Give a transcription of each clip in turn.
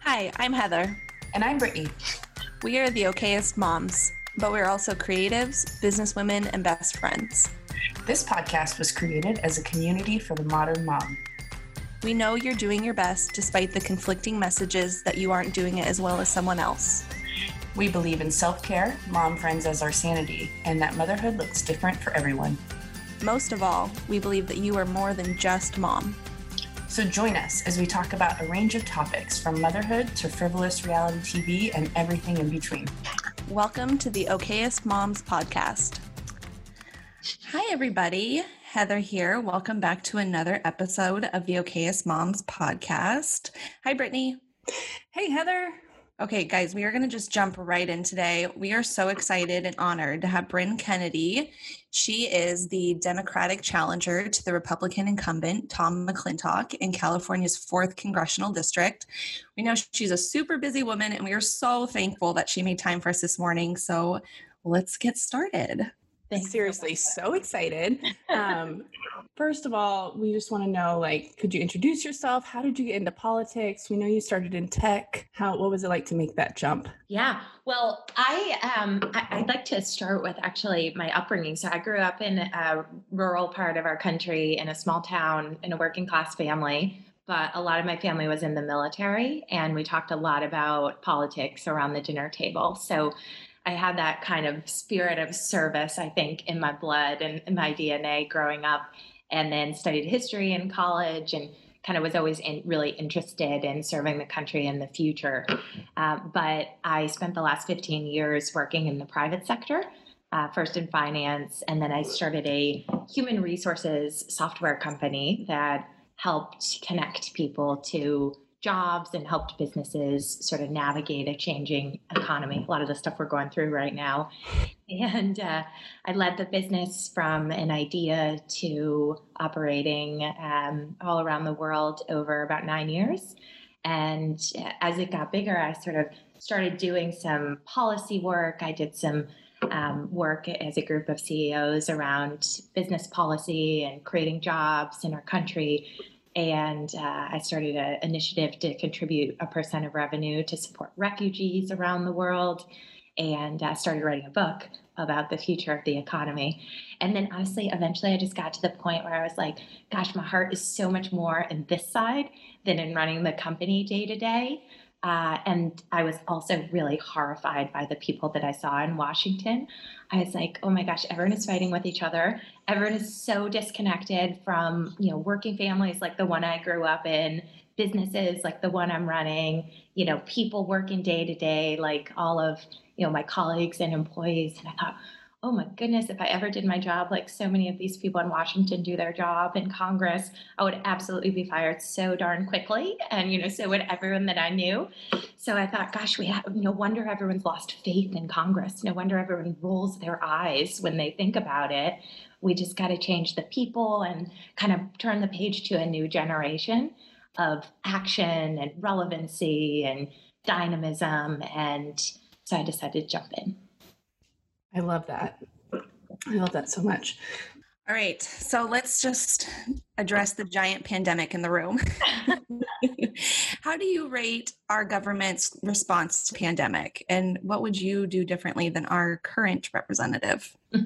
Hi, I'm Heather. And I'm Brittany. We are the okayest moms, but we're also creatives, businesswomen, and best friends. This podcast was created as a community for the modern mom. We know you're doing your best despite the conflicting messages that you aren't doing it as well as someone else. We believe in self care, mom friends as our sanity, and that motherhood looks different for everyone. Most of all, we believe that you are more than just mom. So join us as we talk about a range of topics from motherhood to frivolous reality TV and everything in between. Welcome to the Okayest Moms podcast. Hi, everybody. Heather here. Welcome back to another episode of the Okayest Moms podcast. Hi, Brittany. Hey, Heather. Okay, guys, we are going to just jump right in today. We are so excited and honored to have Brynne Kennedy. She is the Democratic challenger to the Republican incumbent, Tom McClintock, in California's 4th Congressional District. We know she's a super busy woman, and we are so thankful that she made time for us this morning. So let's get started. Thanks Seriously, so excited. Um, first of all, we just want to know, like, could you introduce yourself? How did you get into politics? We know you started in tech. How what was it like to make that jump? Yeah, well, I um, I, would like to start with actually my upbringing. So I grew up in a rural part of our country in a small town in a working class family. But a lot of my family was in the military, and we talked a lot about politics around the dinner table. So I had that kind of spirit of service, I think, in my blood and in my DNA growing up, and then studied history in college and kind of was always in, really interested in serving the country in the future. Uh, but I spent the last 15 years working in the private sector. Uh, first in finance, and then I started a human resources software company that helped connect people to jobs and helped businesses sort of navigate a changing economy, a lot of the stuff we're going through right now. And uh, I led the business from an idea to operating um, all around the world over about nine years. And as it got bigger, I sort of started doing some policy work. I did some um, work as a group of CEOs around business policy and creating jobs in our country and uh, I started an initiative to contribute a percent of revenue to support refugees around the world, and uh, started writing a book about the future of the economy. And then, honestly, eventually, I just got to the point where I was like, "Gosh, my heart is so much more in this side than in running the company day to day." Uh, and I was also really horrified by the people that I saw in Washington. I was like, oh my gosh, everyone is fighting with each other. Everyone is so disconnected from, you know, working families like the one I grew up in, businesses like the one I'm running, you know, people working day to day, like all of, you know, my colleagues and employees. And I thought, oh my goodness, if I ever did my job like so many of these people in Washington do their job in Congress, I would absolutely be fired so darn quickly. And, you know, so would everyone that I knew. So I thought, gosh, we have no wonder everyone's lost faith in Congress. No wonder everyone rolls their eyes when they think about it. We just got to change the people and kind of turn the page to a new generation of action and relevancy and dynamism. And so I decided to jump in. I love that. I love that so much. All right, so let's just address the giant pandemic in the room. How do you rate our government's response to pandemic and what would you do differently than our current representative?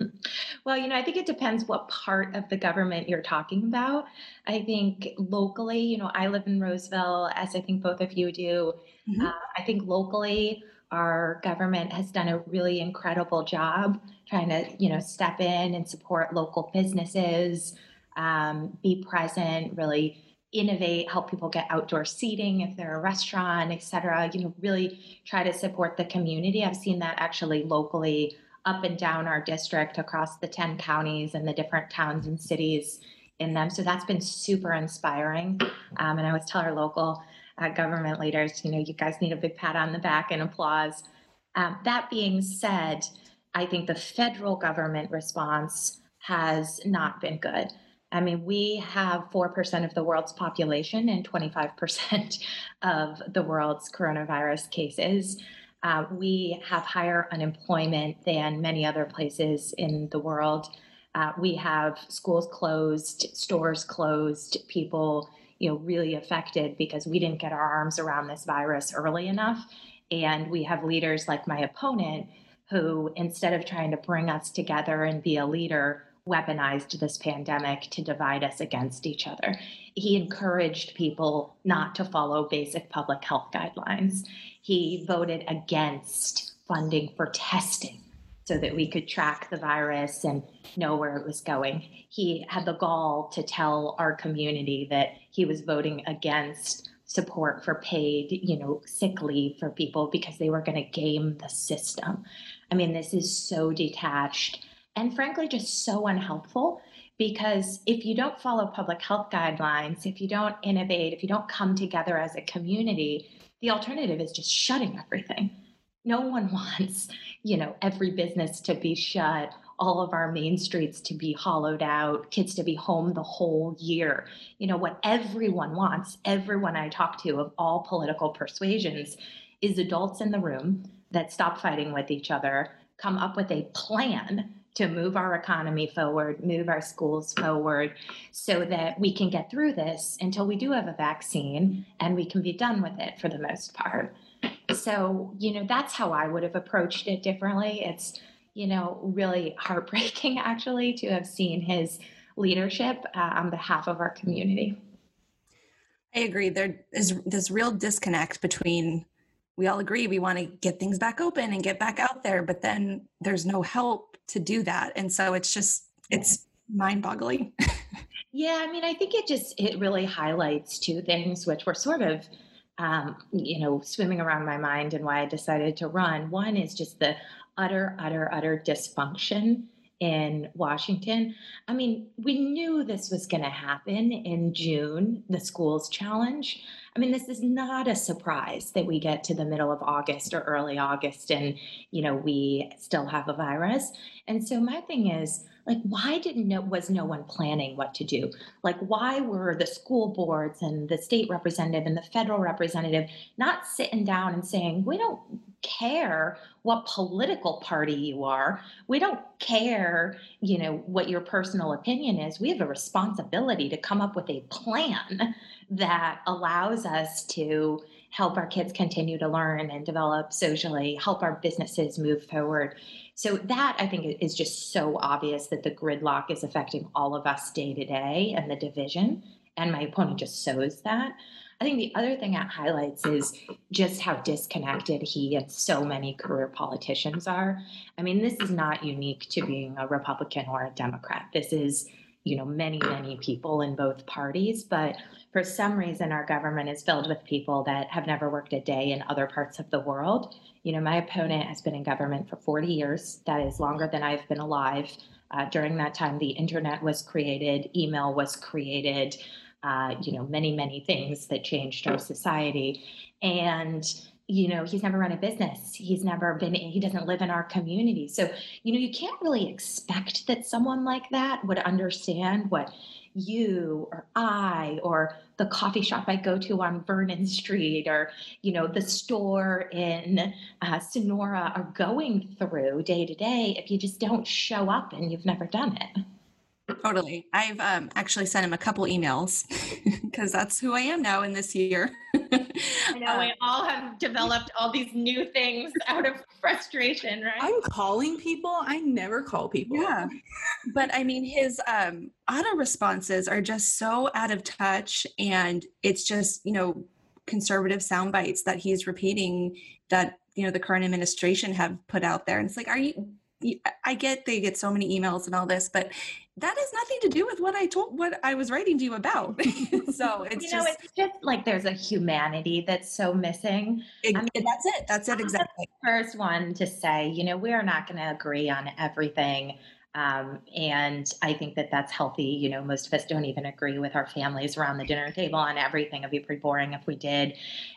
Well, you know, I think it depends what part of the government you're talking about. I think locally, you know, I live in Roseville, as I think both of you do. Mm-hmm. Uh, I think locally, our government has done a really incredible job trying to you know step in and support local businesses um, be present really innovate help people get outdoor seating if they're a restaurant et cetera you know really try to support the community. I've seen that actually locally up and down our district across the 10 counties and the different towns and cities in them. So that's been super inspiring. Um, and i always tell our local uh, government leaders. You know, you guys need a big pat on the back and applause. Um, that being said, I think the federal government response has not been good. I mean, we have 4% of the world's population and 25% of the world's coronavirus cases. Uh, we have higher unemployment than many other places in the world. Uh, we have schools closed, stores closed, people, you know, really affected because we didn't get our arms around this virus early enough. And we have leaders like my opponent who, instead of trying to bring us together and be a leader, weaponized this pandemic to divide us against each other. He encouraged people not to follow basic public health guidelines. He voted against funding for testing so that we could track the virus and know where it was going. He had the gall to tell our community that he was voting against support for paid, you know, sick leave for people because they were going to game the system. I mean, this is so detached and frankly just so unhelpful because if you don't follow public health guidelines, if you don't innovate, if you don't come together as a community, the alternative is just shutting everything. No one wants, you know, every business to be shut, all of our main streets to be hollowed out, kids to be home the whole year. You know, what everyone wants, everyone I talk to of all political persuasions, is adults in the room that stop fighting with each other, come up with a plan to move our economy forward, move our schools forward, so that we can get through this until we do have a vaccine and we can be done with it for the most part. So, you know, that's how I would have approached it differently. It's, you know, really heartbreaking actually to have seen his leadership uh, on behalf of our community. I agree. There is this real disconnect between we all agree we want to get things back open and get back out there, but then there's no help to do that. And so it's just, it's mind boggling. yeah. I mean, I think it just, it really highlights two things, which were sort of, um, you know, swimming around my mind and why I decided to run. One is just the utter, utter, utter dysfunction in Washington. I mean, we knew this was going to happen in June, the schools challenge. I mean, this is not a surprise that we get to the middle of August or early August and, you know, we still have a virus. And so my thing is, like why didn't no was no one planning what to do like why were the school boards and the state representative and the federal representative not sitting down and saying we don't care what political party you are. We don't care, you know, what your personal opinion is. We have a responsibility to come up with a plan that allows us to help our kids continue to learn and develop socially, help our businesses move forward. So that I think is just so obvious that the gridlock is affecting all of us day to day and the division. And my opponent just shows that. I think the other thing it highlights is just how disconnected he and so many career politicians are. I mean, this is not unique to being a Republican or a Democrat. This is, you know, many, many people in both parties. But for some reason, our government is filled with people that have never worked a day in other parts of the world. You know, my opponent has been in government for 40 years. That is longer than I've been alive. Uh, during that time, the internet was created, email was created uh, you know, many, many things that changed our society. And, you know, he's never run a business. He's never been, he doesn't live in our community. So, you know, you can't really expect that someone like that would understand what you or I or the coffee shop I go to on Vernon Street or, you know, the store in uh, Sonora are going through day to day if you just don't show up and you've never done it. Totally. I've um, actually sent him a couple emails because that's who I am now in this year. I know uh, we all have developed all these new things out of frustration, right? I'm calling people. I never call people. Yeah. But I mean, his um, auto responses are just so out of touch. And it's just, you know, conservative sound bites that he's repeating that, you know, the current administration have put out there. And it's like, are you, I get they get so many emails and all this, but that has nothing to do with what I told what I was writing to you about. so it's you know, just, it's just like there's a humanity that's so missing. It, I mean, that's it. That's it exactly. first one to say, you know, we are not going to agree on everything. Um, and I think that that's healthy. You know, most of us don't even agree with our families around the dinner table on everything. It'd be pretty boring if we did.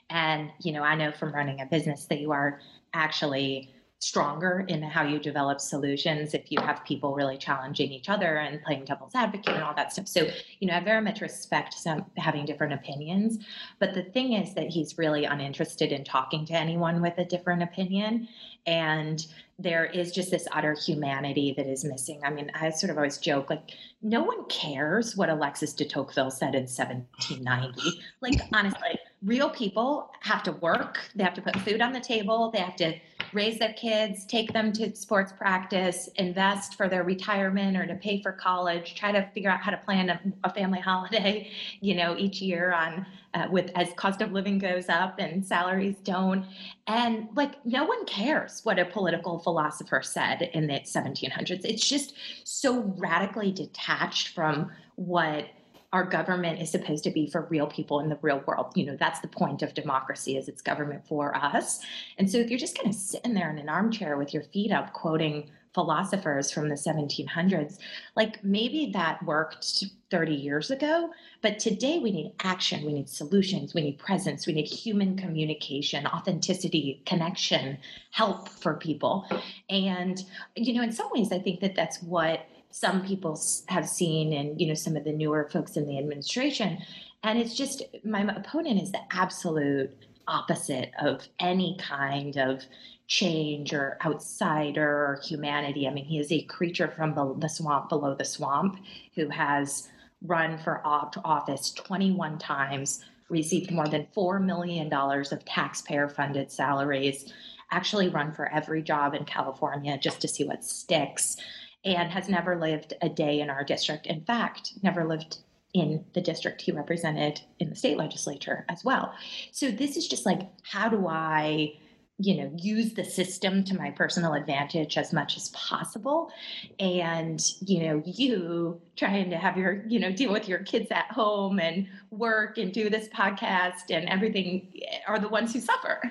And, you know, I know from running a business that you are actually stronger in how you develop solutions if you have people really challenging each other and playing devil's advocate and all that stuff. So, you know, I very much respect some having different opinions. But the thing is that he's really uninterested in talking to anyone with a different opinion. And there is just this utter humanity that is missing. I mean, I sort of always joke like, no one cares what Alexis de Tocqueville said in 1790. Like, honestly, real people have to work, they have to put food on the table, they have to raise their kids, take them to sports practice, invest for their retirement or to pay for college, try to figure out how to plan a, a family holiday, you know, each year on uh, with as cost of living goes up and salaries don't. And like no one cares what a political philosopher said in the 1700s. It's just so radically detached from what our government is supposed to be for real people in the real world. You know, that's the point of democracy is it's government for us. And so if you're just kind of sitting there in an armchair with your feet up quoting philosophers from the 1700s, like maybe that worked 30 years ago, but today we need action, we need solutions, we need presence, we need human communication, authenticity, connection, help for people. And you know, in some ways I think that that's what some people have seen and you know some of the newer folks in the administration. And it's just my opponent is the absolute opposite of any kind of change or outsider or humanity. I mean he is a creature from the swamp below the swamp who has run for office 21 times received more than $4 million of taxpayer funded salaries actually run for every job in california just to see what sticks and has never lived a day in our district. In fact, never lived in the district he represented in the state legislature as well. So this is just like, how do I, you know, use the system to my personal advantage as much as possible? And, you know, you trying to have your, you know, deal with your kids at home and work and do this podcast and everything eh, are the ones who suffer.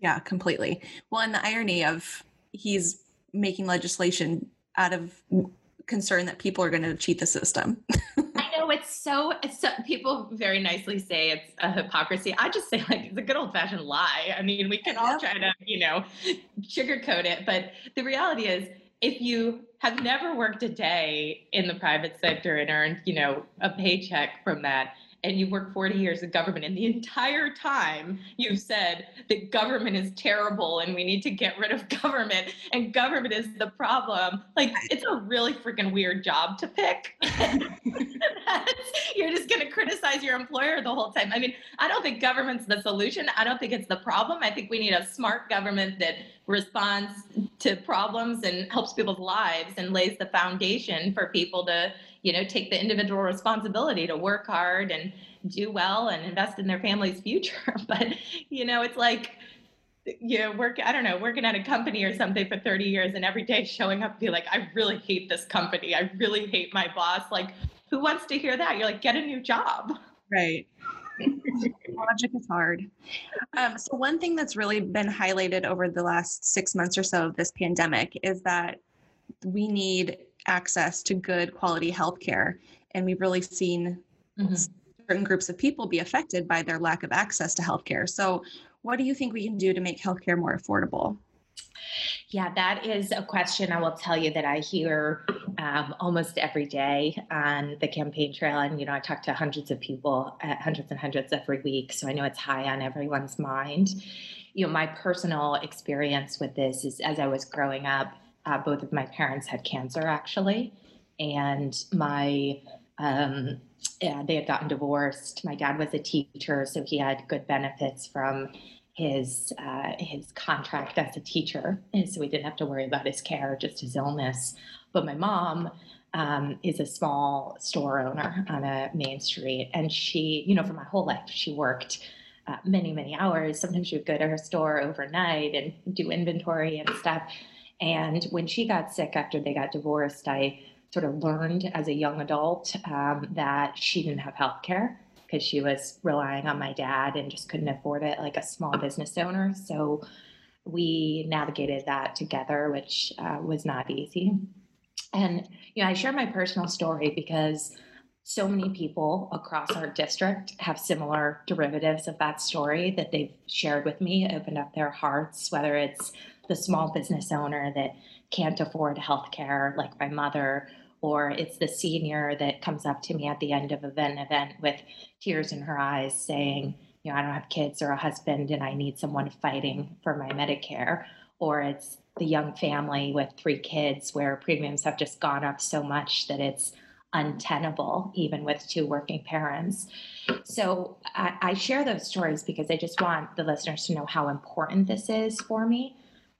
Yeah, completely. Well, and the irony of he's making legislation out of concern that people are going to cheat the system. I know it's so, it's so, people very nicely say it's a hypocrisy. I just say like it's a good old fashioned lie. I mean, we can all try to, you know, sugarcoat it, but the reality is if you have never worked a day in the private sector and earned, you know, a paycheck from that, and you work 40 years in government and the entire time you've said that government is terrible and we need to get rid of government and government is the problem like it's a really freaking weird job to pick. You're just going to criticize your employer the whole time. I mean i don't think government's the solution. I don't think it's the problem. I think we need a smart government that responds to problems and helps people's lives and lays the foundation for people to you know take the individual responsibility to work hard and do well and invest in their family's future. But you know it's like you know work i don't know working at a company or something for 30 years and every day showing up be like i really hate this company. I really hate my boss. Like who wants to hear that? You're like get a new job. Right. Logic is hard. Um, so one thing that's really been highlighted over the last six months or so of this pandemic is that we need access to good quality healthcare. And we've really seen mm-hmm. certain groups of people be affected by their lack of access to healthcare. So, what do you think we can do to make healthcare more affordable? Yeah, that is a question I will tell you that I hear um, almost every day on the campaign trail. And, you know, I talk to hundreds of people, uh, hundreds and hundreds every week. So I know it's high on everyone's mind. You know, my personal experience with this is as I was growing up, uh, both of my parents had cancer actually, and my um, yeah, they had gotten divorced. My dad was a teacher, so he had good benefits from his uh, his contract as a teacher, and so we didn't have to worry about his care, just his illness. But my mom um, is a small store owner on a main street, and she, you know, for my whole life, she worked. Uh, many many hours sometimes she would go to her store overnight and do inventory and stuff and when she got sick after they got divorced, I sort of learned as a young adult um, that she didn't have health care because she was relying on my dad and just couldn't afford it like a small business owner. So we navigated that together, which uh, was not easy. And you know, I share my personal story because so many people across our district have similar derivatives of that story that they've shared with me, opened up their hearts, whether it's the small business owner that can't afford health care, like my mother, or it's the senior that comes up to me at the end of an event with tears in her eyes saying, you know, I don't have kids or a husband and I need someone fighting for my Medicare. Or it's the young family with three kids where premiums have just gone up so much that it's untenable, even with two working parents. So I, I, share those stories because I just want the listeners to know how important this is for me.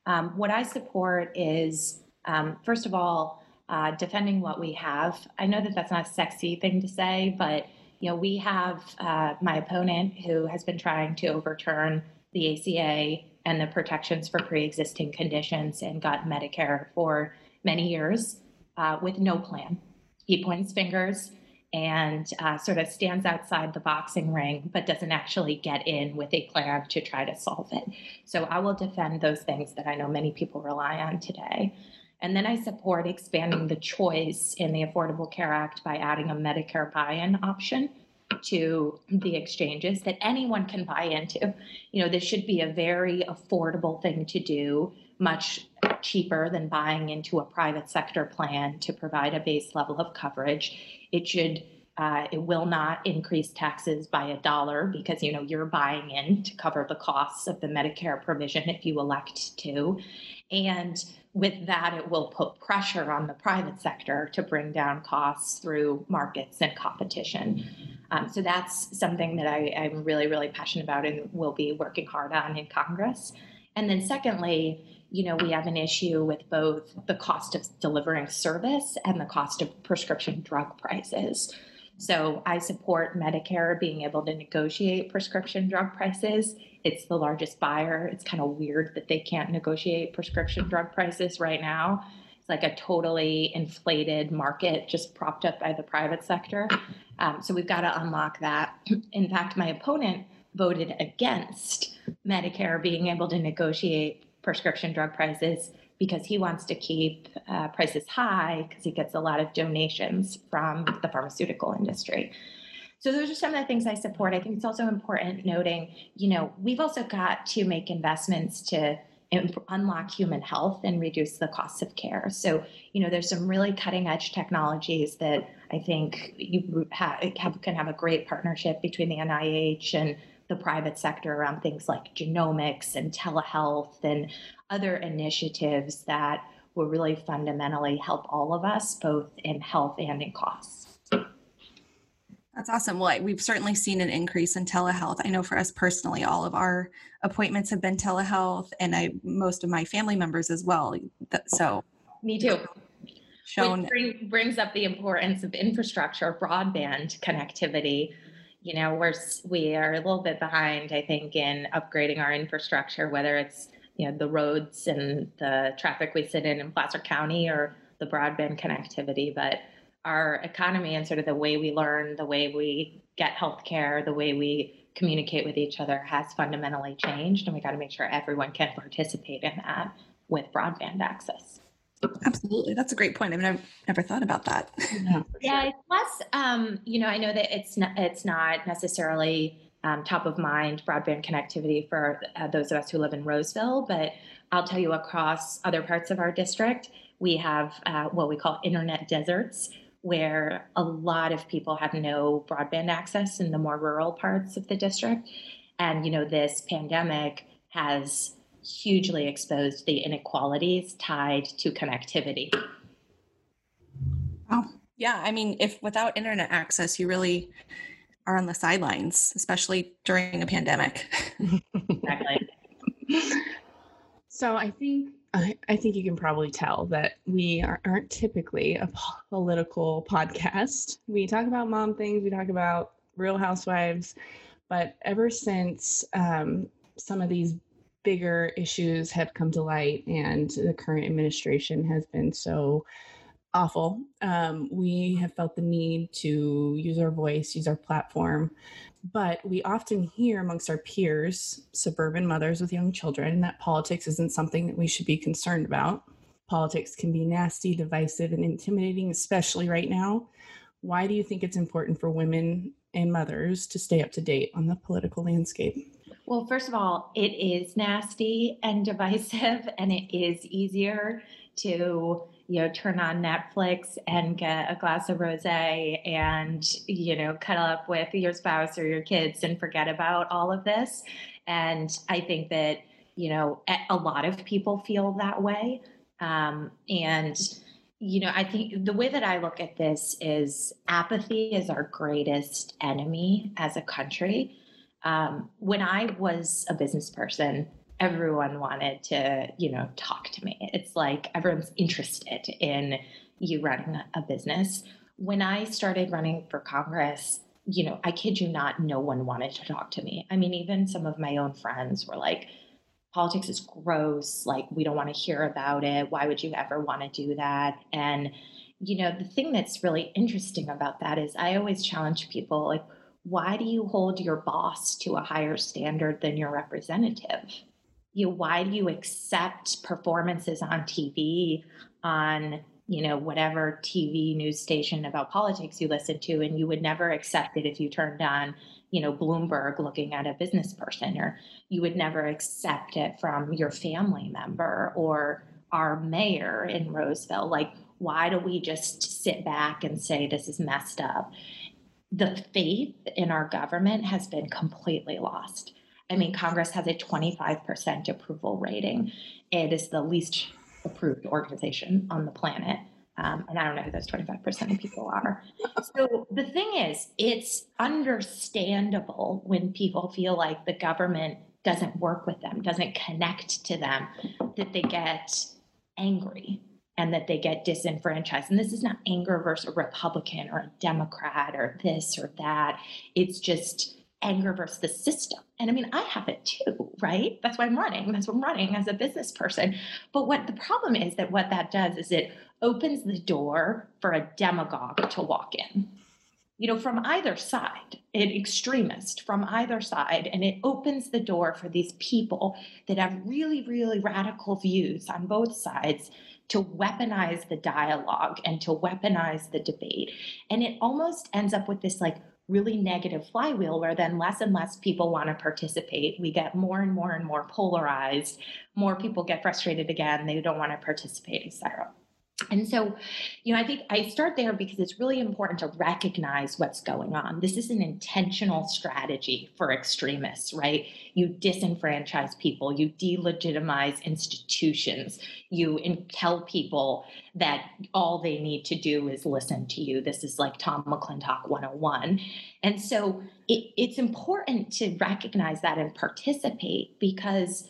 Um, what I support is, um, first of all, uh, defending what we have. I know that that's not a sexy thing to say, but you know, we have uh, my opponent who has been trying to overturn the ACA and the protections for pre-existing conditions and got Medicare for many years uh, with no plan. He points fingers and uh, sort of stands outside the boxing ring, but doesn't actually get in with a plan to try to solve it. So I will defend those things that I know many people rely on today. And then I support expanding the choice in the Affordable Care Act by adding a Medicare buy in option to the exchanges that anyone can buy into. You know, this should be a very affordable thing to do, much cheaper than buying into a private sector plan to provide a base level of coverage. It should uh, it will not increase taxes by a dollar because you know you're buying in to cover the costs of the Medicare provision if you elect to, and with that, it will put pressure on the private sector to bring down costs through markets and competition. Um, so that's something that I, am really, really passionate about and will be working hard on in Congress. And then, secondly, you know, we have an issue with both the cost of delivering service and the cost of prescription drug prices. So I support Medicare being able to negotiate prescription drug prices. It's the largest buyer. It's kind of weird that they can't negotiate prescription drug prices right now. It's like a totally inflated market just propped up by the private sector. Um, so we've got to unlock that. In fact, my opponent voted against Medicare being able to negotiate prescription drug prices because he wants to keep uh, prices high because he gets a lot of donations from the pharmaceutical industry. So those are some of the things I support. I think it's also important noting, you know, we've also got to make investments to unlock human health and reduce the costs of care. So, you know, there's some really cutting edge technologies that I think you have, can have a great partnership between the NIH and the private sector around things like genomics and telehealth and other initiatives that will really fundamentally help all of us, both in health and in costs. That's awesome. Well, we've certainly seen an increase in telehealth. I know for us personally, all of our appointments have been telehealth, and I most of my family members as well. So, me too. Shown Which bring, brings up the importance of infrastructure, broadband connectivity. You know, we're we are a little bit behind, I think, in upgrading our infrastructure, whether it's you know the roads and the traffic we sit in in Placer County or the broadband connectivity, but our economy and sort of the way we learn, the way we get healthcare, the way we communicate with each other has fundamentally changed, and we got to make sure everyone can participate in that with broadband access. Absolutely, that's a great point. I mean, I've never thought about that. yeah, yeah plus, um, you know, I know that it's not, it's not necessarily um, top of mind broadband connectivity for uh, those of us who live in Roseville. But I'll tell you, across other parts of our district, we have uh, what we call internet deserts, where a lot of people have no broadband access in the more rural parts of the district. And, you know, this pandemic has hugely exposed the inequalities tied to connectivity. Oh, yeah. I mean, if without internet access, you really are on the sidelines, especially during a pandemic. exactly. So I think I, I, think you can probably tell that we are, aren't typically a political podcast. We talk about mom things, we talk about Real Housewives, but ever since um, some of these bigger issues have come to light and the current administration has been so awful. Um, we have felt the need to use our voice, use our platform, but we often hear amongst our peers, suburban mothers with young children, that politics isn't something that we should be concerned about. politics can be nasty, divisive, and intimidating, especially right now. Why do you think it's important for women and mothers to stay up to date on the political landscape? Well, first of all, it is nasty and divisive, and it is easier to you know turn on Netflix and get a glass of rosé and you know cuddle up with your spouse or your kids and forget about all of this. And I think that you know a lot of people feel that way, um, and you know I think the way that I look at this is apathy is our greatest enemy as a country. Um, when I was a business person everyone wanted to, you know, talk to me. It's like everyone's interested in you running a business. When I started running for Congress, you know, I kid you not, no one wanted to talk to me. I mean, even some of my own friends were like, politics is gross. Like, we don't want to hear about it. Why would you ever want to do that? And, you know, the thing that's really interesting about that is I always challenge people like, why do you hold your boss to a higher standard than your representative? you why do you accept performances on TV on you know whatever TV news station about politics you listen to, and you would never accept it if you turned on you know Bloomberg looking at a business person, or you would never accept it from your family member or our mayor in Roseville. Like, why do we just sit back and say this is messed up? The faith in our government has been completely lost I mean, Congress has a 25% approval rating. It is the least approved organization on the planet. Um, and I don't know who those 25% of people are. So the thing is, it's understandable when people feel like the government doesn't work with them, doesn't connect to them, that they get angry and that they get disenfranchised. And this is not anger versus a Republican or a Democrat or this or that. It's just anger versus the system. And I mean, I have it too, right? That's why I'm running. That's what I'm running as a business person. But what the problem is that what that does is it opens the door for a demagogue to walk in. You know, from either side, an extremist from either side, and it opens the door for these people that have really, really radical views on both sides to weaponize the dialogue and to weaponize the debate. And it almost ends up with this like really negative flywheel where then less and less people want to participate. We get more and more and more polarized. More people get frustrated again. They don't want to participate, etc. And so, you know, I think I start there because it's really important to recognize what's going on. This is an intentional strategy for extremists, right? You disenfranchise people, you delegitimize institutions, you tell people that all they need to do is listen to you. This is like Tom McClintock 101. And so it, it's important to recognize that and participate because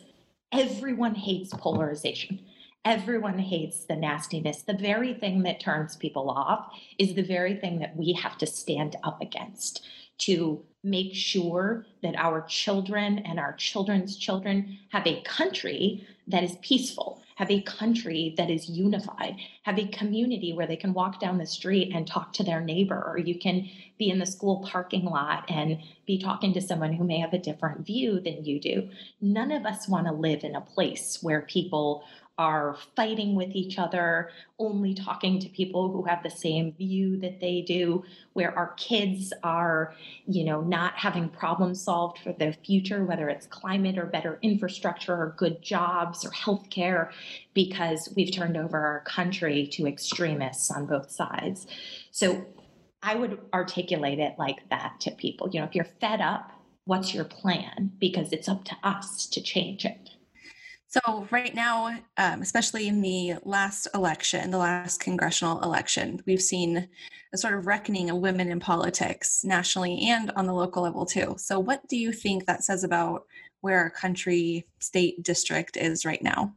everyone hates polarization everyone hates the nastiness. The very thing that turns people off is the very thing that we have to stand up against to make sure that our children and our children's children have a country that is peaceful, have a country that is unified, have a community where they can walk down the street and talk to their neighbor, or you can be in the school parking lot and be talking to someone who may have a different view than you do. None of us want to live in a place where people are fighting with each other, only talking to people who have the same view that they do, where our kids are, you know, not having problems solved for their future, whether it's climate or better infrastructure or good jobs or healthcare, because we've turned over our country to extremists on both sides. So I would articulate it like that to people. You know, if you're fed up, what's your plan? Because it's up to us to change it. So, right now, um, especially in the last election, the last congressional election, we've seen a sort of reckoning of women in politics nationally and on the local level too. So, what do you think that says about where our country, state, district is right now?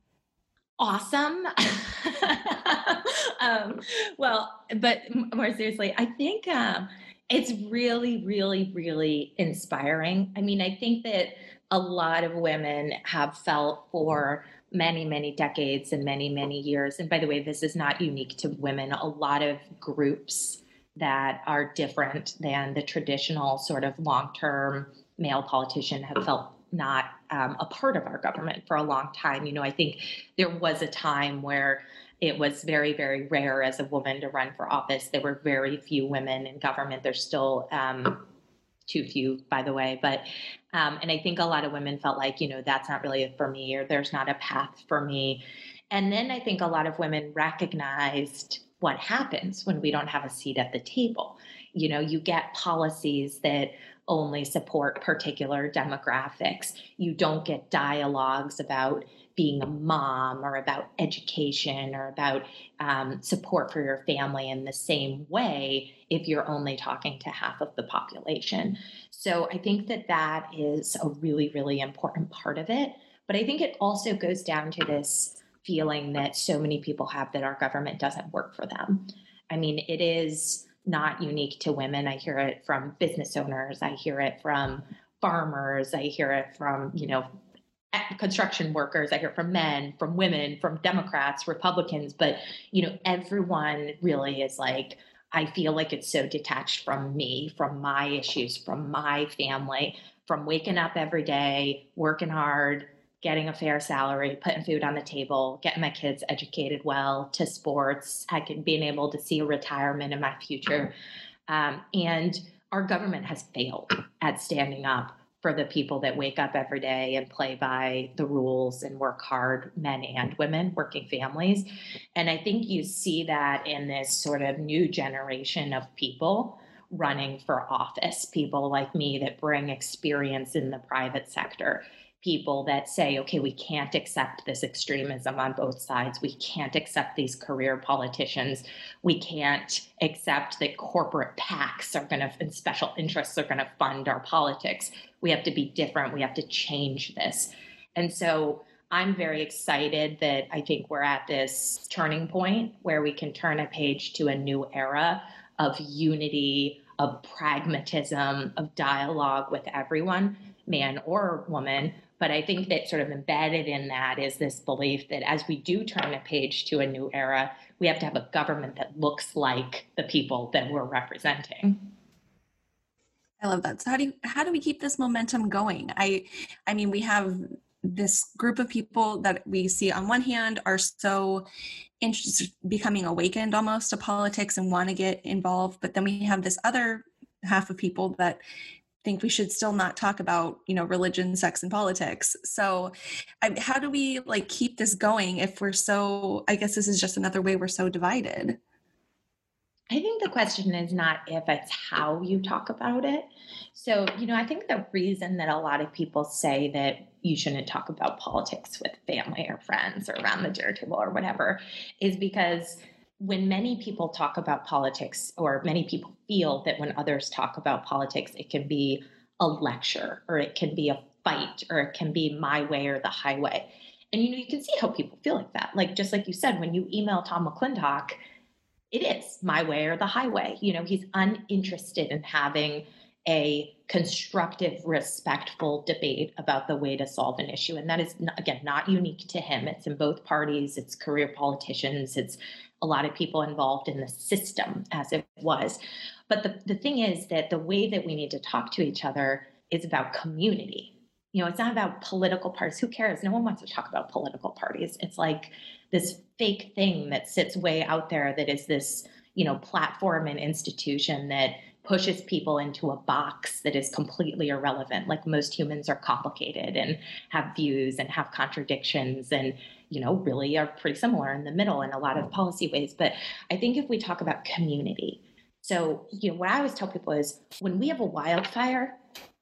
Awesome. um, well, but more seriously, I think um, it's really, really, really inspiring. I mean, I think that a lot of women have felt for many, many decades and many, many years. And by the way, this is not unique to women. A lot of groups that are different than the traditional sort of long term male politician have felt not um, a part of our government for a long time. You know, I think there was a time where it was very, very rare as a woman to run for office. There were very few women in government. There's still um, too few, by the way. But um, and I think a lot of women felt like, you know, that's not really for me, or there's not a path for me. And then I think a lot of women recognized what happens when we don't have a seat at the table. You know, you get policies that only support particular demographics. You don't get dialogues about being a mom or about education or about um, support for your family in the same way if you're only talking to half of the population. So I think that that is a really, really important part of it. But I think it also goes down to this feeling that so many people have that our government doesn't work for them. I mean, it is not unique to women. I hear it from business owners, I hear it from farmers, I hear it from, you know, construction workers i hear from men from women from democrats republicans but you know everyone really is like i feel like it's so detached from me from my issues from my family from waking up every day working hard getting a fair salary putting food on the table getting my kids educated well to sports i can being able to see a retirement in my future. Um, and our government has failed at standing up for the people that wake up every day and play by the rules and work hard, men and women, working families. And I think you see that in this sort of new generation of people running for office, people like me that bring experience in the private sector people that say, okay, we can't accept this extremism on both sides. We can't accept these career politicians. We can't accept that corporate PACs are going to, and special interests are going to fund our politics. We have to be different. We have to change this. And so I'm very excited that I think we're at this turning point where we can turn a page to a new era of unity, of pragmatism, of dialogue with everyone, man or woman, but I think that sort of embedded in that is this belief that as we do turn a page to a new era, we have to have a government that looks like the people that we're representing. Mm-hmm. I love that. So how do you, how do we keep this momentum going? I I mean we have this group of people that we see on one hand are so interested becoming awakened almost to politics and want to get involved but then we have this other half of people that think we should still not talk about you know religion sex and politics so I, how do we like keep this going if we're so i guess this is just another way we're so divided I think the question is not if, it's how you talk about it. So, you know, I think the reason that a lot of people say that you shouldn't talk about politics with family or friends or around the dinner table or whatever is because when many people talk about politics, or many people feel that when others talk about politics, it can be a lecture or it can be a fight or it can be my way or the highway. And you know, you can see how people feel like that. Like just like you said, when you email Tom McClintock, it is my way or the highway. You know, he's uninterested in having a constructive, respectful debate about the way to solve an issue. And that is, again, not unique to him. It's in both parties, it's career politicians, it's a lot of people involved in the system as it was. But the, the thing is that the way that we need to talk to each other is about community. You know, it's not about political parties. Who cares? No one wants to talk about political parties. It's like this fake thing that sits way out there that is this, you know, platform and institution that pushes people into a box that is completely irrelevant. Like most humans are complicated and have views and have contradictions and you know, really are pretty similar in the middle in a lot of mm. policy ways. But I think if we talk about community, so, you know, what I always tell people is when we have a wildfire,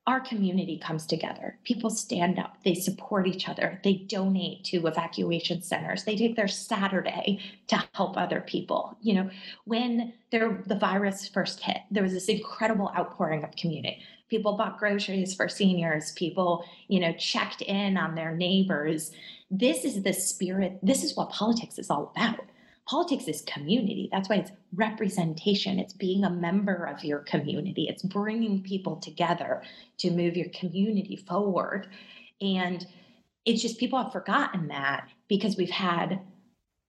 our community comes together. People stand up, they support each other, they donate to evacuation centers, they take their Saturday to help other people. You know, when there, the virus first hit, there was this incredible outpouring of community people bought groceries for seniors people you know checked in on their neighbors this is the spirit this is what politics is all about. Politics is community. That's why it's representation. It's being a member of your community. It's bringing people together to move your community forward. And it's just people have forgotten that because we've had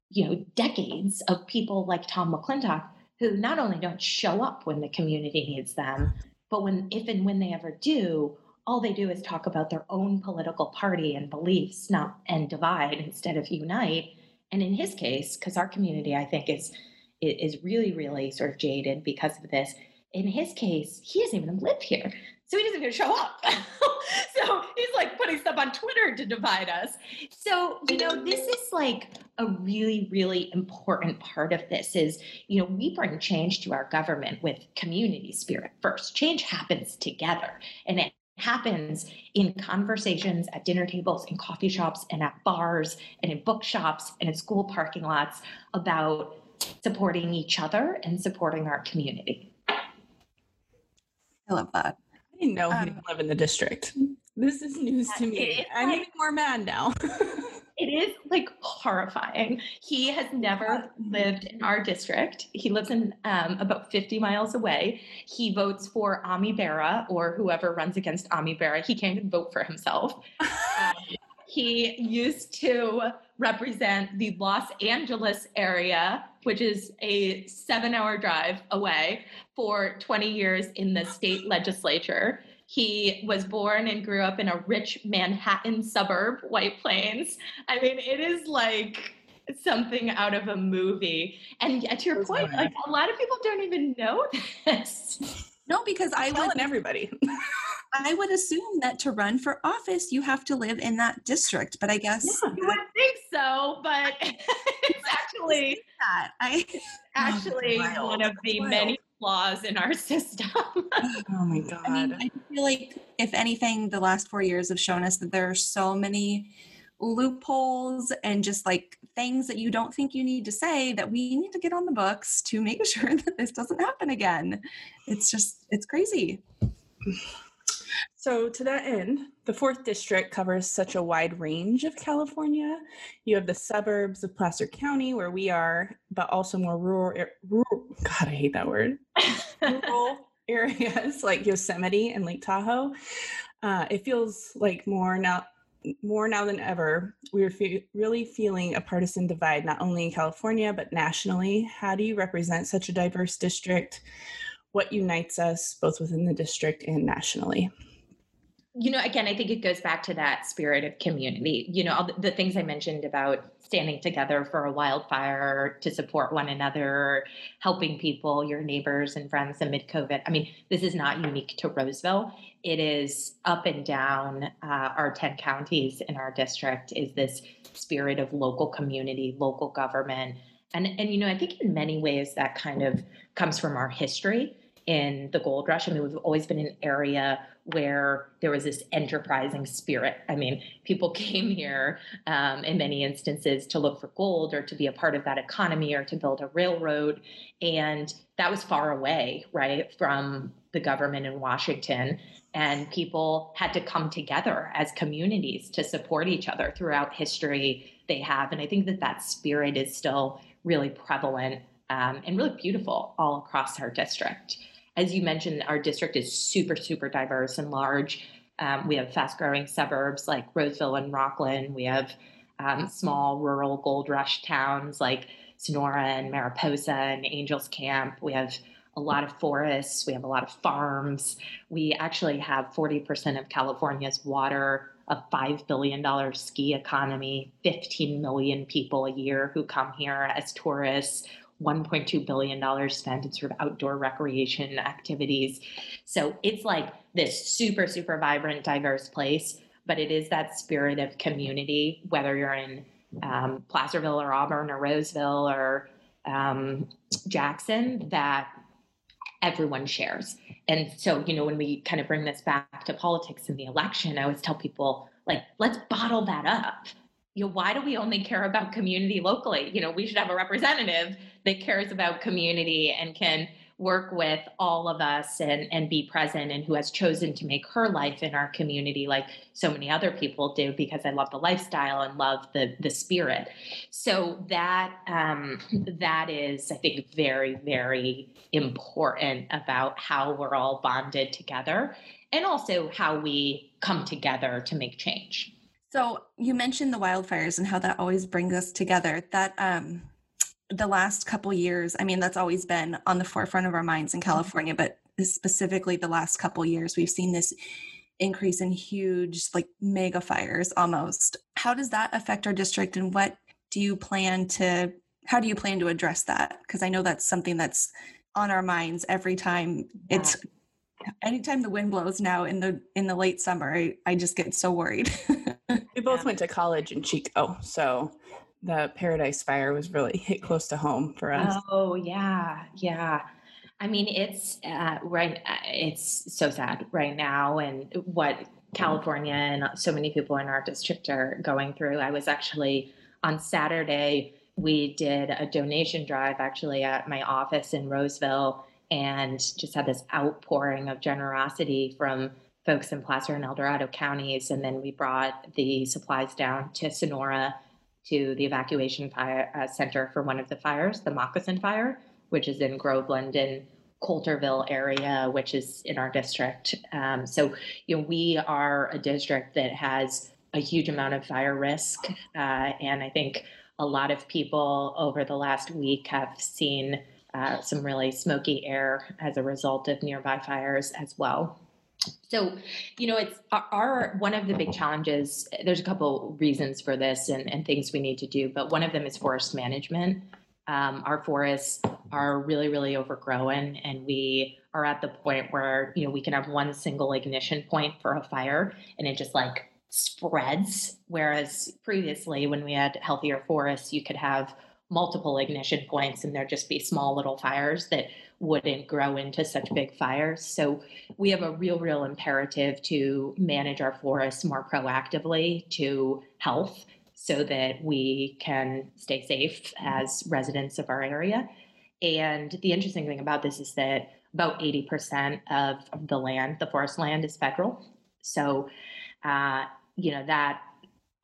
you know decades of people like tom mcclintock who not only don't show up when the community needs them but when, if and when they ever do, all they do is talk about their own political party and beliefs, not and divide instead of unite. And in his case, because our community, I think, is is really, really sort of jaded because of this. In his case, he doesn't even live here. So he doesn't even show up. so he's like putting stuff on Twitter to divide us. So, you know, this is like a really, really important part of this is, you know, we bring change to our government with community spirit first. Change happens together and it happens in conversations at dinner tables, in coffee shops, and at bars, and in bookshops, and in school parking lots about supporting each other and supporting our community. I love that. I didn't know um, he didn't live in the district. This is news to me. I'm like, more mad now. it is like horrifying. He has never lived in our district. He lives in um, about 50 miles away. He votes for Ami Bera or whoever runs against Ami Bera. He can't even vote for himself. um, he used to represent the Los Angeles area, which is a seven hour drive away, for 20 years in the state legislature. He was born and grew up in a rich Manhattan suburb, White Plains. I mean, it is like something out of a movie. And to your point, like a lot of people don't even know this. No, because I would everybody. I would assume that to run for office, you have to live in that district. But I guess yeah, you would think so. But it's actually that I oh, actually oh, one of the wild. many flaws in our system. oh my god! I mean, I feel like if anything, the last four years have shown us that there are so many loopholes and just like things that you don't think you need to say that we need to get on the books to make sure that this doesn't happen again. It's just, it's crazy. So, to that end, the fourth district covers such a wide range of California. You have the suburbs of Placer County, where we are, but also more rural, rural God, I hate that word. rural areas like Yosemite and Lake Tahoe. Uh, it feels like more now more now than ever, we're fe- really feeling a partisan divide, not only in California, but nationally. How do you represent such a diverse district? What unites us both within the district and nationally? You know, again, I think it goes back to that spirit of community. You know, all the, the things I mentioned about standing together for a wildfire to support one another, helping people, your neighbors and friends amid COVID. I mean, this is not unique to Roseville. It is up and down uh, our 10 counties in our district is this spirit of local community, local government. And, and, you know, I think in many ways that kind of comes from our history in the gold rush. I mean, we've always been an area where there was this enterprising spirit. I mean, people came here um, in many instances to look for gold or to be a part of that economy or to build a railroad. And that was far away, right, from the government in Washington. And people had to come together as communities to support each other throughout history they have. And I think that that spirit is still really prevalent um, and really beautiful all across our district as you mentioned, our district is super, super diverse and large. Um, we have fast growing suburbs like Roseville and Rocklin. We have um, small rural gold rush towns like Sonora and Mariposa and Angels Camp. We have a lot of forests. We have a lot of farms. We actually have 40% of California's water, a $5 billion ski economy, 15 million people a year who come here as tourists. $1.2 billion spent in sort of outdoor recreation activities. So it's like this super, super vibrant, diverse place, but it is that spirit of community, whether you're in um, Placerville or Auburn or Roseville or um, Jackson, that everyone shares. And so, you know, when we kind of bring this back to politics and the election, I always tell people, like, let's bottle that up you know, why do we only care about community locally? You know, we should have a representative that cares about community and can work with all of us and, and be present and who has chosen to make her life in our community like so many other people do because I love the lifestyle and love the the spirit. So that um, that is I think very very important about how we're all bonded together and also how we come together to make change. So you mentioned the wildfires and how that always brings us together. That um, the last couple years, I mean, that's always been on the forefront of our minds in mm-hmm. California, but specifically the last couple years, we've seen this increase in huge, like mega fires almost. How does that affect our district, and what do you plan to how do you plan to address that? Because I know that's something that's on our minds every time it's anytime the wind blows now in the in the late summer i, I just get so worried we both went to college in chico so the paradise fire was really hit close to home for us. Oh yeah yeah. I mean it's uh, right uh, it's so sad right now and what california and so many people in our district are going through. I was actually on saturday we did a donation drive actually at my office in roseville and just had this outpouring of generosity from folks in Placer and El Dorado counties. And then we brought the supplies down to Sonora to the evacuation fire uh, center for one of the fires, the Moccasin Fire, which is in Groveland and Coulterville area, which is in our district. Um, so, you know, we are a district that has a huge amount of fire risk. Uh, and I think a lot of people over the last week have seen uh, some really smoky air as a result of nearby fires as well. So, you know, it's our, one of the big challenges. There's a couple reasons for this and, and things we need to do, but one of them is forest management. Um, our forests are really, really overgrown, and we are at the point where you know we can have one single ignition point for a fire, and it just like spreads. Whereas previously, when we had healthier forests, you could have multiple ignition points and there'd just be small little fires that wouldn't grow into such big fires. So we have a real, real imperative to manage our forests more proactively to health so that we can stay safe as residents of our area. And the interesting thing about this is that about 80% of, the land, the forest land, is federal. So, uh, you know, that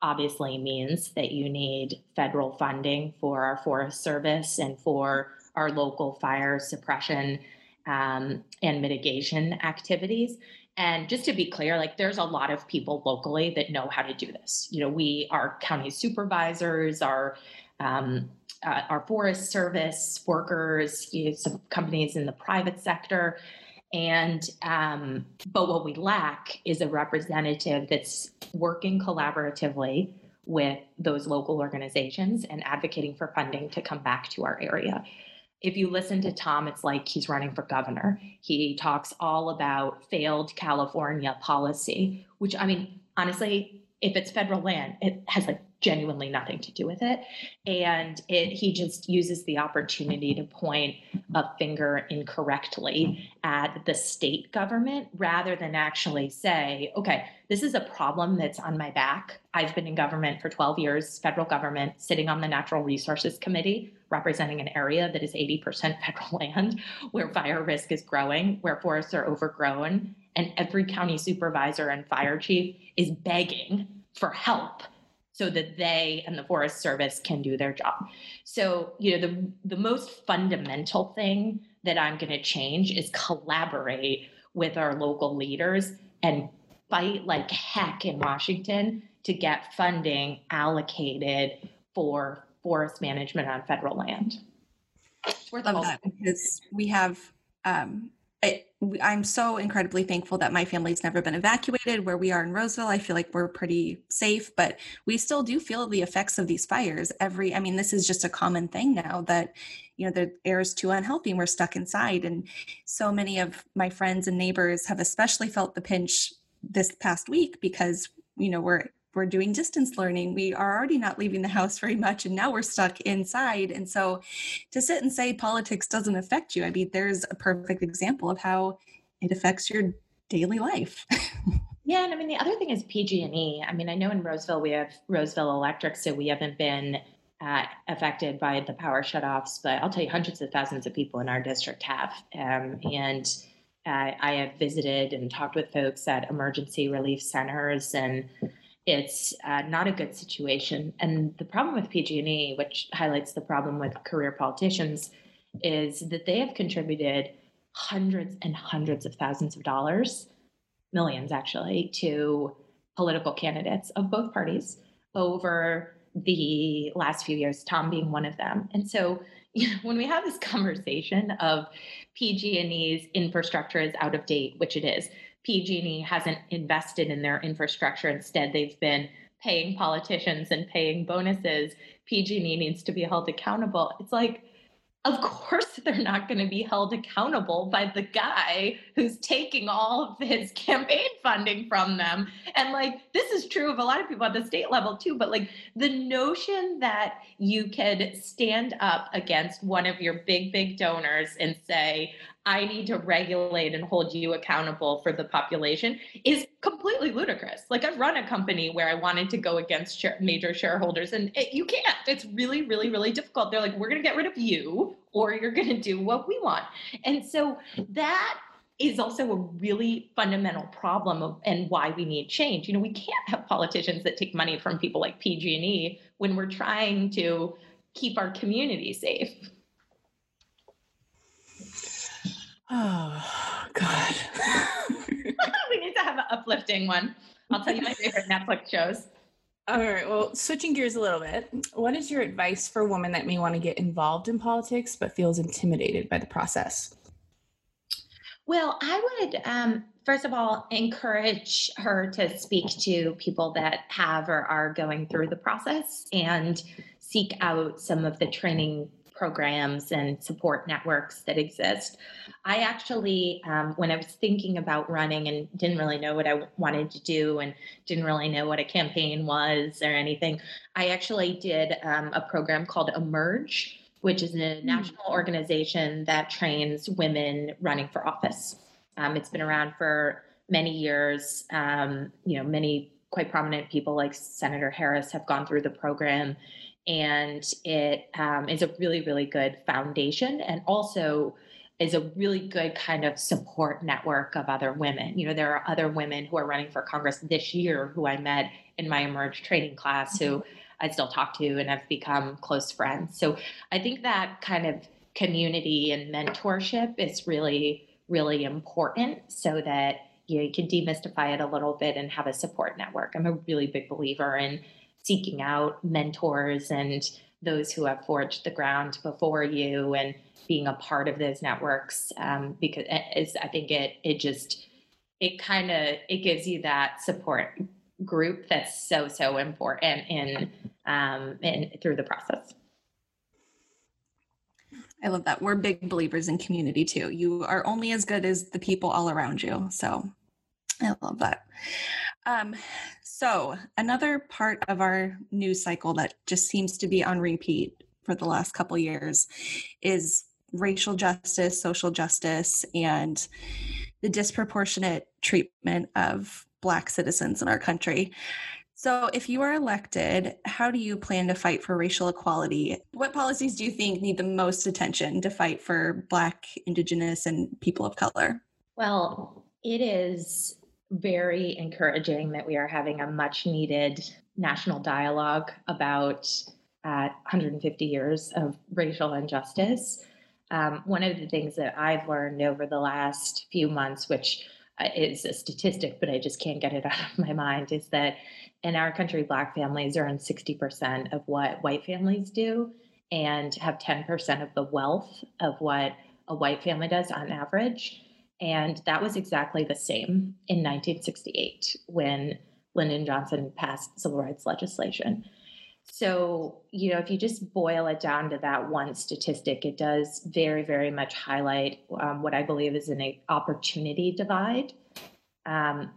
obviously means that you need federal funding for our Forest Service and for our local fire suppression um, and mitigation activities. And just to be clear, like there's a lot of people locally that know how to do this. You know, we, our county supervisors, our um, uh, our Forest Service workers, you know, some companies in the private sector, and um, but what we lack is a representative that's working collaboratively with those local organizations and advocating for funding to come back to our area. If you listen to Tom, it's like he's running for governor. He talks all about failed California policy, which I mean, honestly, if it's federal land, it has like genuinely nothing to do with it. And it, he just uses the opportunity to point a finger incorrectly at the state government rather than actually say, okay, this is a problem that's on my back. I've been in government for 12 years, federal government, sitting on the Natural Resources Committee, representing an area that is 80% federal land, where fire risk is growing, where forests are overgrown, and every county supervisor and fire chief is begging for help so that they and the Forest Service can do their job. So, you know, the the most fundamental thing that I'm going to change is collaborate with our local leaders and fight like heck in Washington to get funding allocated for forest management on federal land. Love that because we have um, I, I'm so incredibly thankful that my family's never been evacuated. Where we are in Roseville, I feel like we're pretty safe, but we still do feel the effects of these fires. Every, I mean, this is just a common thing now that, you know, the air is too unhealthy and we're stuck inside. And so many of my friends and neighbors have especially felt the pinch this past week because, you know, we're we're doing distance learning. We are already not leaving the house very much, and now we're stuck inside. And so to sit and say politics doesn't affect you, I mean, there's a perfect example of how it affects your daily life. yeah, and I mean the other thing is PG&E. I mean, I know in Roseville we have Roseville Electric, so we haven't been uh, affected by the power shutoffs, but I'll tell you, hundreds of thousands of people in our district have, um, and. Uh, I have visited and talked with folks at emergency relief centers and it's uh, not a good situation. And the problem with PG&E, which highlights the problem with career politicians, is that they have contributed hundreds and hundreds of thousands of dollars, millions actually, to political candidates of both parties over the last few years, Tom being one of them. And so, you know, when we have this conversation of PG&E's infrastructure is out of date, which it is, PG&E hasn't invested in their infrastructure. Instead, they've been paying politicians and paying bonuses, PG&E needs to be held accountable. It's like, of course they're not going to be held accountable by the guy who's taking all of his campaign funding from them and like this is true of a lot of people at the state level too but like the notion that you could stand up against one of your big big donors and say I need to regulate and hold you accountable for the population is completely ludicrous. Like I've run a company where I wanted to go against share, major shareholders and it, you can't. It's really, really, really difficult. They're like, we're going to get rid of you or you're going to do what we want. And so that is also a really fundamental problem of, and why we need change. You know, we can't have politicians that take money from people like PG&E when we're trying to keep our community safe. Oh God. we need to have an uplifting one. I'll tell you my favorite Netflix shows. All right. Well, switching gears a little bit, what is your advice for a woman that may want to get involved in politics but feels intimidated by the process? Well, I would um, first of all encourage her to speak to people that have or are going through the process and seek out some of the training programs and support networks that exist. I actually, um, when I was thinking about running and didn't really know what I wanted to do and didn't really know what a campaign was or anything, I actually did um, a program called Emerge, which is a hmm. national organization that trains women running for office. Um, it's been around for many years. Um, you know, many quite prominent people like Senator Harris have gone through the program and it um, is a really really good foundation and also is a really good kind of support network of other women. You know there are other women who are running for congress this year who i met in my emerge training class who mm-hmm. i still talk to and have become close friends. So i think that kind of community and mentorship is really really important so that you, know, you can demystify it a little bit and have a support network. I'm a really big believer in seeking out mentors and those who have forged the ground before you and being a part of those networks um, because it's, I think it it just it kind of it gives you that support group that's so so important in um in through the process. I love that. We're big believers in community too. You are only as good as the people all around you. So I love that. Um, so, another part of our news cycle that just seems to be on repeat for the last couple years is racial justice, social justice, and the disproportionate treatment of Black citizens in our country. So, if you are elected, how do you plan to fight for racial equality? What policies do you think need the most attention to fight for Black, Indigenous, and people of color? Well, it is very encouraging that we are having a much needed national dialogue about uh, 150 years of racial injustice. Um, one of the things that I've learned over the last few months, which uh, is a statistic, but I just can't get it out of my mind, is that in our country, Black families earn 60% of what white families do and have 10% of the wealth of what a white family does on average. And that was exactly the same in 1968 when Lyndon Johnson passed civil rights legislation. So, you know, if you just boil it down to that one statistic, it does very, very much highlight um, what I believe is an opportunity divide. Um,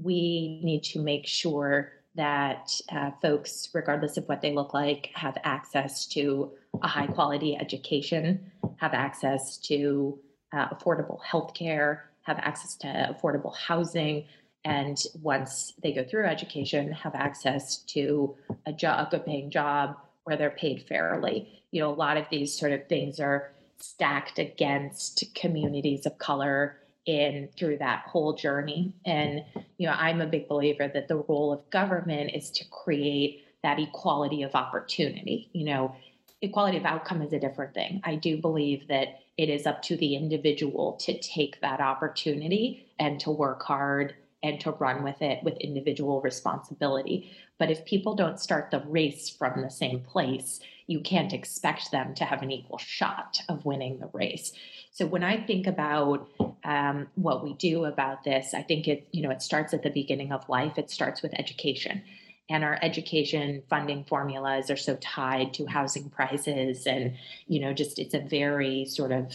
we need to make sure that uh, folks, regardless of what they look like, have access to a high quality education, have access to uh, affordable health care, have access to affordable housing, and once they go through education, have access to a job, a good paying job where they're paid fairly. You know, a lot of these sort of things are stacked against communities of color in through that whole journey. And, you know, I'm a big believer that the role of government is to create that equality of opportunity. You know, equality of outcome is a different thing. I do believe that it is up to the individual to take that opportunity and to work hard and to run with it with individual responsibility. But if people don't start the race from the same place, you can't expect them to have an equal shot of winning the race. So when I think about um, what we do about this, I think it you know it starts at the beginning of life. It starts with education, and our education funding formulas are so tied to housing prices and you know just it's a very sort of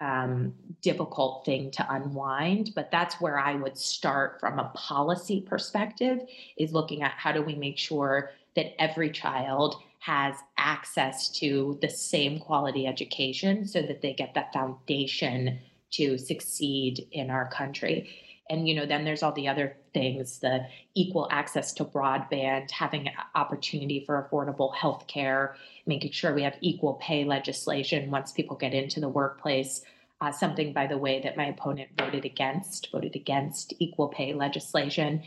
um, difficult thing to unwind but that's where i would start from a policy perspective is looking at how do we make sure that every child has access to the same quality education so that they get that foundation to succeed in our country and you know then there's all the other things the equal access to broadband having opportunity for affordable health care making sure we have equal pay legislation once people get into the workplace. Uh, something by the way that my opponent voted against voted against equal pay legislation.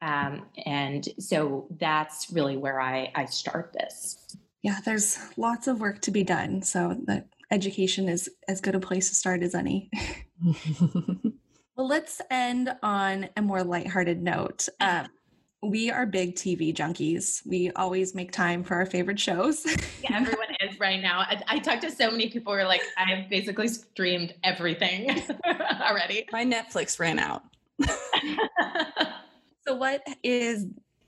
Um, and so that's really where I, I start this. Yeah there's lots of work to be done. So that education is as good a place to start as any Well, let's end on a more lighthearted note. Um, we are big TV junkies. We always make time for our favorite shows. yeah, everyone is right now. I, I talk to so many people who are like, I have basically streamed everything already. My Netflix ran out. so, what is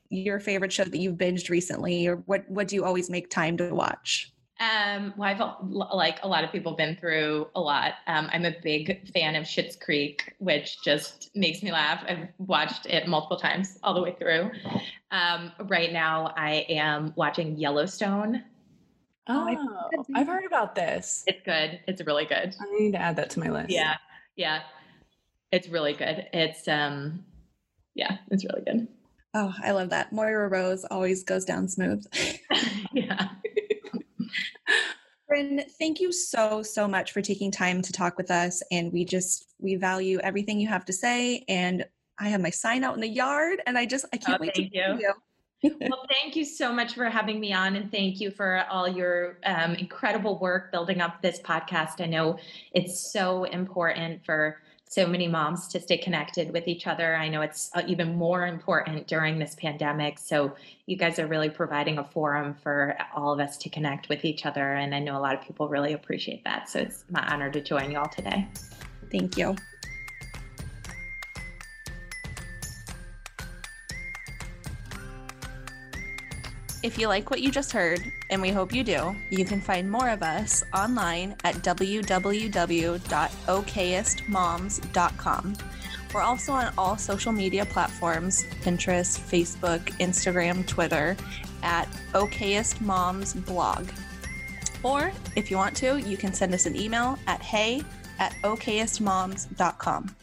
your favorite show that you've binged recently, or what what do you always make time to watch? Um, well, I've like a lot of people been through a lot. Um, I'm a big fan of Schitt's Creek, which just makes me laugh. I've watched it multiple times all the way through. Um, right now, I am watching Yellowstone. Oh, I've heard about this. It's good. It's really good. I need to add that to my list. Yeah, yeah, it's really good. It's um, yeah, it's really good. Oh, I love that. Moira Rose always goes down smooth. yeah. Brynne, thank you so, so much for taking time to talk with us. And we just, we value everything you have to say. And I have my sign out in the yard and I just, I can't oh, wait to you. you. well, thank you so much for having me on, and thank you for all your um, incredible work building up this podcast. I know it's so important for so many moms to stay connected with each other. I know it's uh, even more important during this pandemic. So, you guys are really providing a forum for all of us to connect with each other. And I know a lot of people really appreciate that. So, it's my honor to join you all today. Thank you. If you like what you just heard, and we hope you do, you can find more of us online at www.okayestmoms.com. We're also on all social media platforms Pinterest, Facebook, Instagram, Twitter at Okayest Moms Blog. Or if you want to, you can send us an email at hey at okayestmoms.com.